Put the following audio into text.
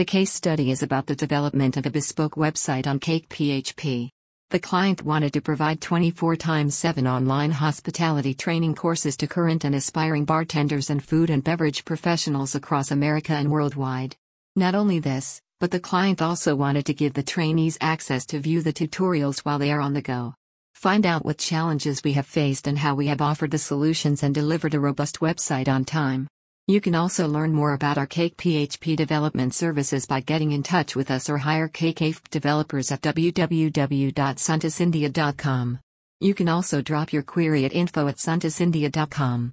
The case study is about the development of a bespoke website on Cake PHP. The client wanted to provide 24 x 7 online hospitality training courses to current and aspiring bartenders and food and beverage professionals across America and worldwide. Not only this, but the client also wanted to give the trainees access to view the tutorials while they are on the go. Find out what challenges we have faced and how we have offered the solutions and delivered a robust website on time. You can also learn more about our Cake PHP development services by getting in touch with us or hire Cake developers at www.suntecindia.com. You can also drop your query at info at.